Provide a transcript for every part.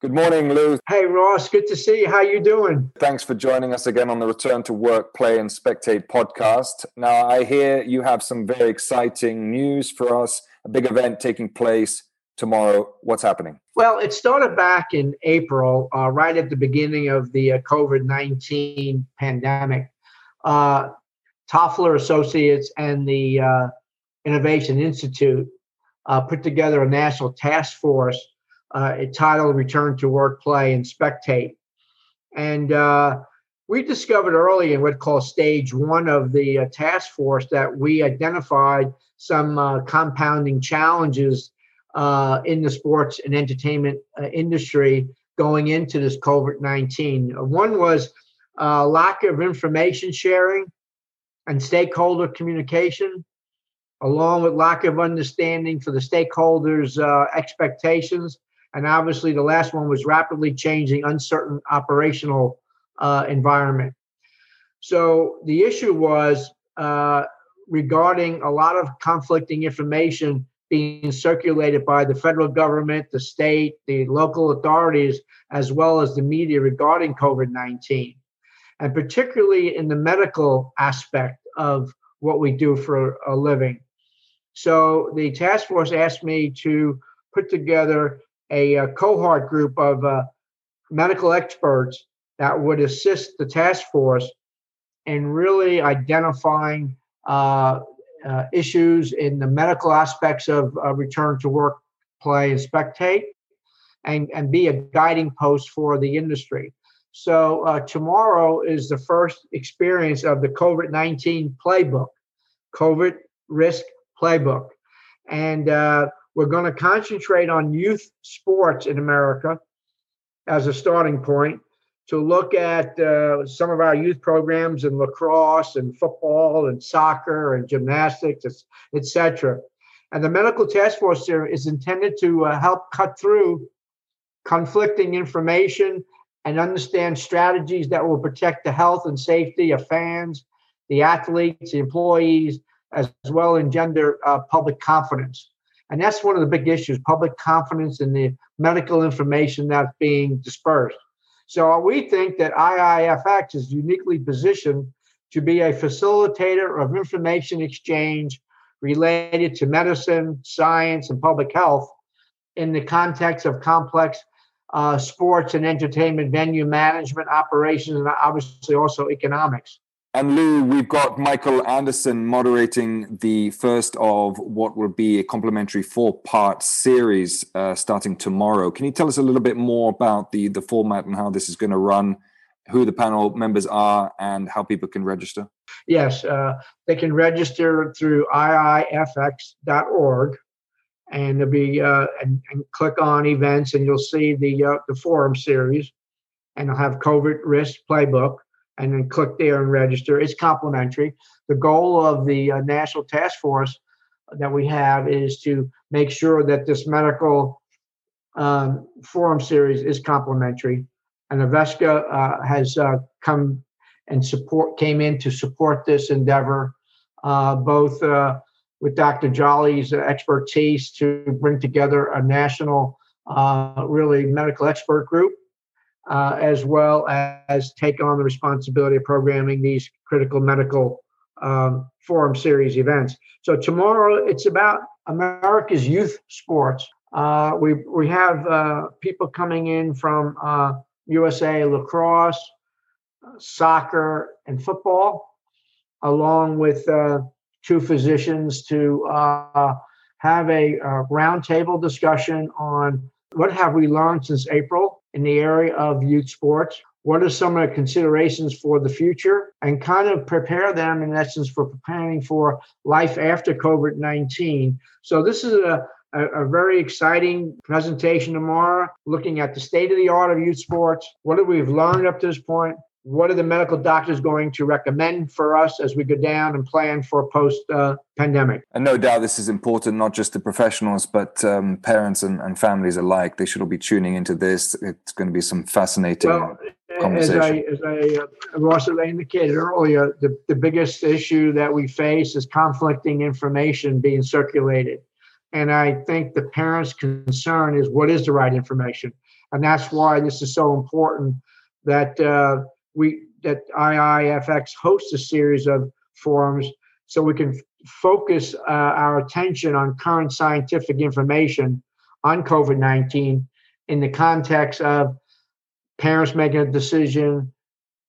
Good morning, Lou. Hey, Ross. Good to see you. How you doing? Thanks for joining us again on the Return to Work, Play, and Spectate podcast. Now, I hear you have some very exciting news for us. A big event taking place tomorrow. What's happening? Well, it started back in April, uh, right at the beginning of the uh, COVID 19 pandemic. Uh, Toffler Associates and the uh, Innovation Institute uh, put together a national task force uh, entitled Return to Work, Play, and Spectate. And uh, we discovered early in what called stage one of the uh, task force that we identified some uh, compounding challenges uh, in the sports and entertainment uh, industry going into this COVID 19. One was lack of information sharing and stakeholder communication along with lack of understanding for the stakeholders' uh, expectations. And obviously, the last one was rapidly changing, uncertain operational uh, environment. So the issue was uh, regarding a lot of conflicting information being circulated by the federal government, the state, the local authorities, as well as the media regarding COVID 19, and particularly in the medical aspect of what we do for a living. So the task force asked me to put together a, a cohort group of uh, medical experts that would assist the task force in really identifying uh, uh, issues in the medical aspects of uh, return to work, play, and spectate, and, and be a guiding post for the industry. So, uh, tomorrow is the first experience of the COVID 19 playbook, COVID risk playbook. And uh, we're going to concentrate on youth sports in America as a starting point to look at uh, some of our youth programs in lacrosse and football and soccer and gymnastics, etc. And the medical task force there is intended to uh, help cut through conflicting information and understand strategies that will protect the health and safety of fans, the athletes, the employees, as well engender uh, public confidence. And that's one of the big issues public confidence in the medical information that's being dispersed. So we think that IIFX is uniquely positioned to be a facilitator of information exchange related to medicine, science, and public health in the context of complex uh, sports and entertainment venue management operations and obviously also economics. And Lou, we've got Michael Anderson moderating the first of what will be a complimentary four-part series uh, starting tomorrow. Can you tell us a little bit more about the the format and how this is going to run, who the panel members are, and how people can register? Yes, uh, they can register through iifx.org, and there'll be uh, and, and, click on events, and you'll see the uh, the forum series, and they'll have COVID risk playbook and then click there and register. It's complimentary. The goal of the uh, national task force that we have is to make sure that this medical um, forum series is complimentary. And Avesca uh, has uh, come and support came in to support this endeavor, uh, both uh, with Dr. Jolly's expertise to bring together a national, uh, really medical expert group uh, as well as take on the responsibility of programming these critical medical um, forum series events. So tomorrow it's about America's youth sports. Uh, we we have uh, people coming in from USA uh, lacrosse, soccer, and football, along with uh, two physicians to uh, have a, a roundtable discussion on what have we learned since April in the area of youth sports? What are some of the considerations for the future? And kind of prepare them, in essence, for preparing for life after COVID 19. So, this is a, a, a, very exciting presentation tomorrow, looking at the state of the art of youth sports. What have we learned up to this point? What are the medical doctors going to recommend for us as we go down and plan for post uh, pandemic? And no doubt this is important, not just to professionals, but um, parents and, and, families alike. They should all be tuning into this. It's going to be some fascinating. Well, as I, as I uh, Ross indicated earlier, the, the biggest issue that we face is conflicting information being circulated. And I think the parents' concern is what is the right information? and that's why this is so important that uh, we that IIFX hosts a series of forums so we can f- focus uh, our attention on current scientific information on COVID 19 in the context of parents making a decision,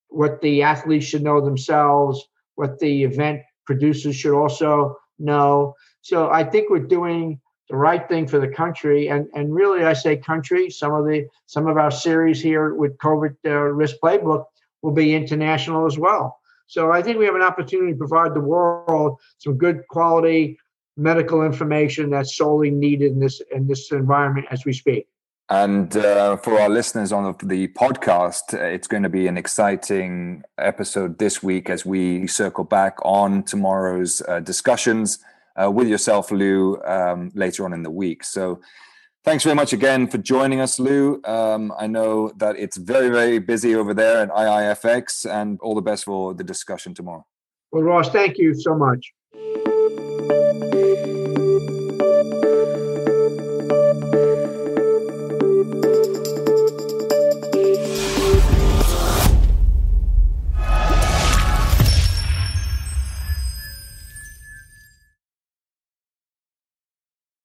what the athletes should know themselves, what the event producers should also know. So I think we're doing the right thing for the country, and and really I say country. Some of the some of our series here with COVID uh, risk playbook will be international as well. So I think we have an opportunity to provide the world some good quality medical information that's solely needed in this in this environment as we speak. And uh, for our listeners on the podcast, it's going to be an exciting episode this week as we circle back on tomorrow's uh, discussions uh, with yourself, Lou, um, later on in the week. So thanks very much again for joining us, Lou. Um, I know that it's very, very busy over there at IIFX, and all the best for the discussion tomorrow. Well, Ross, thank you so much.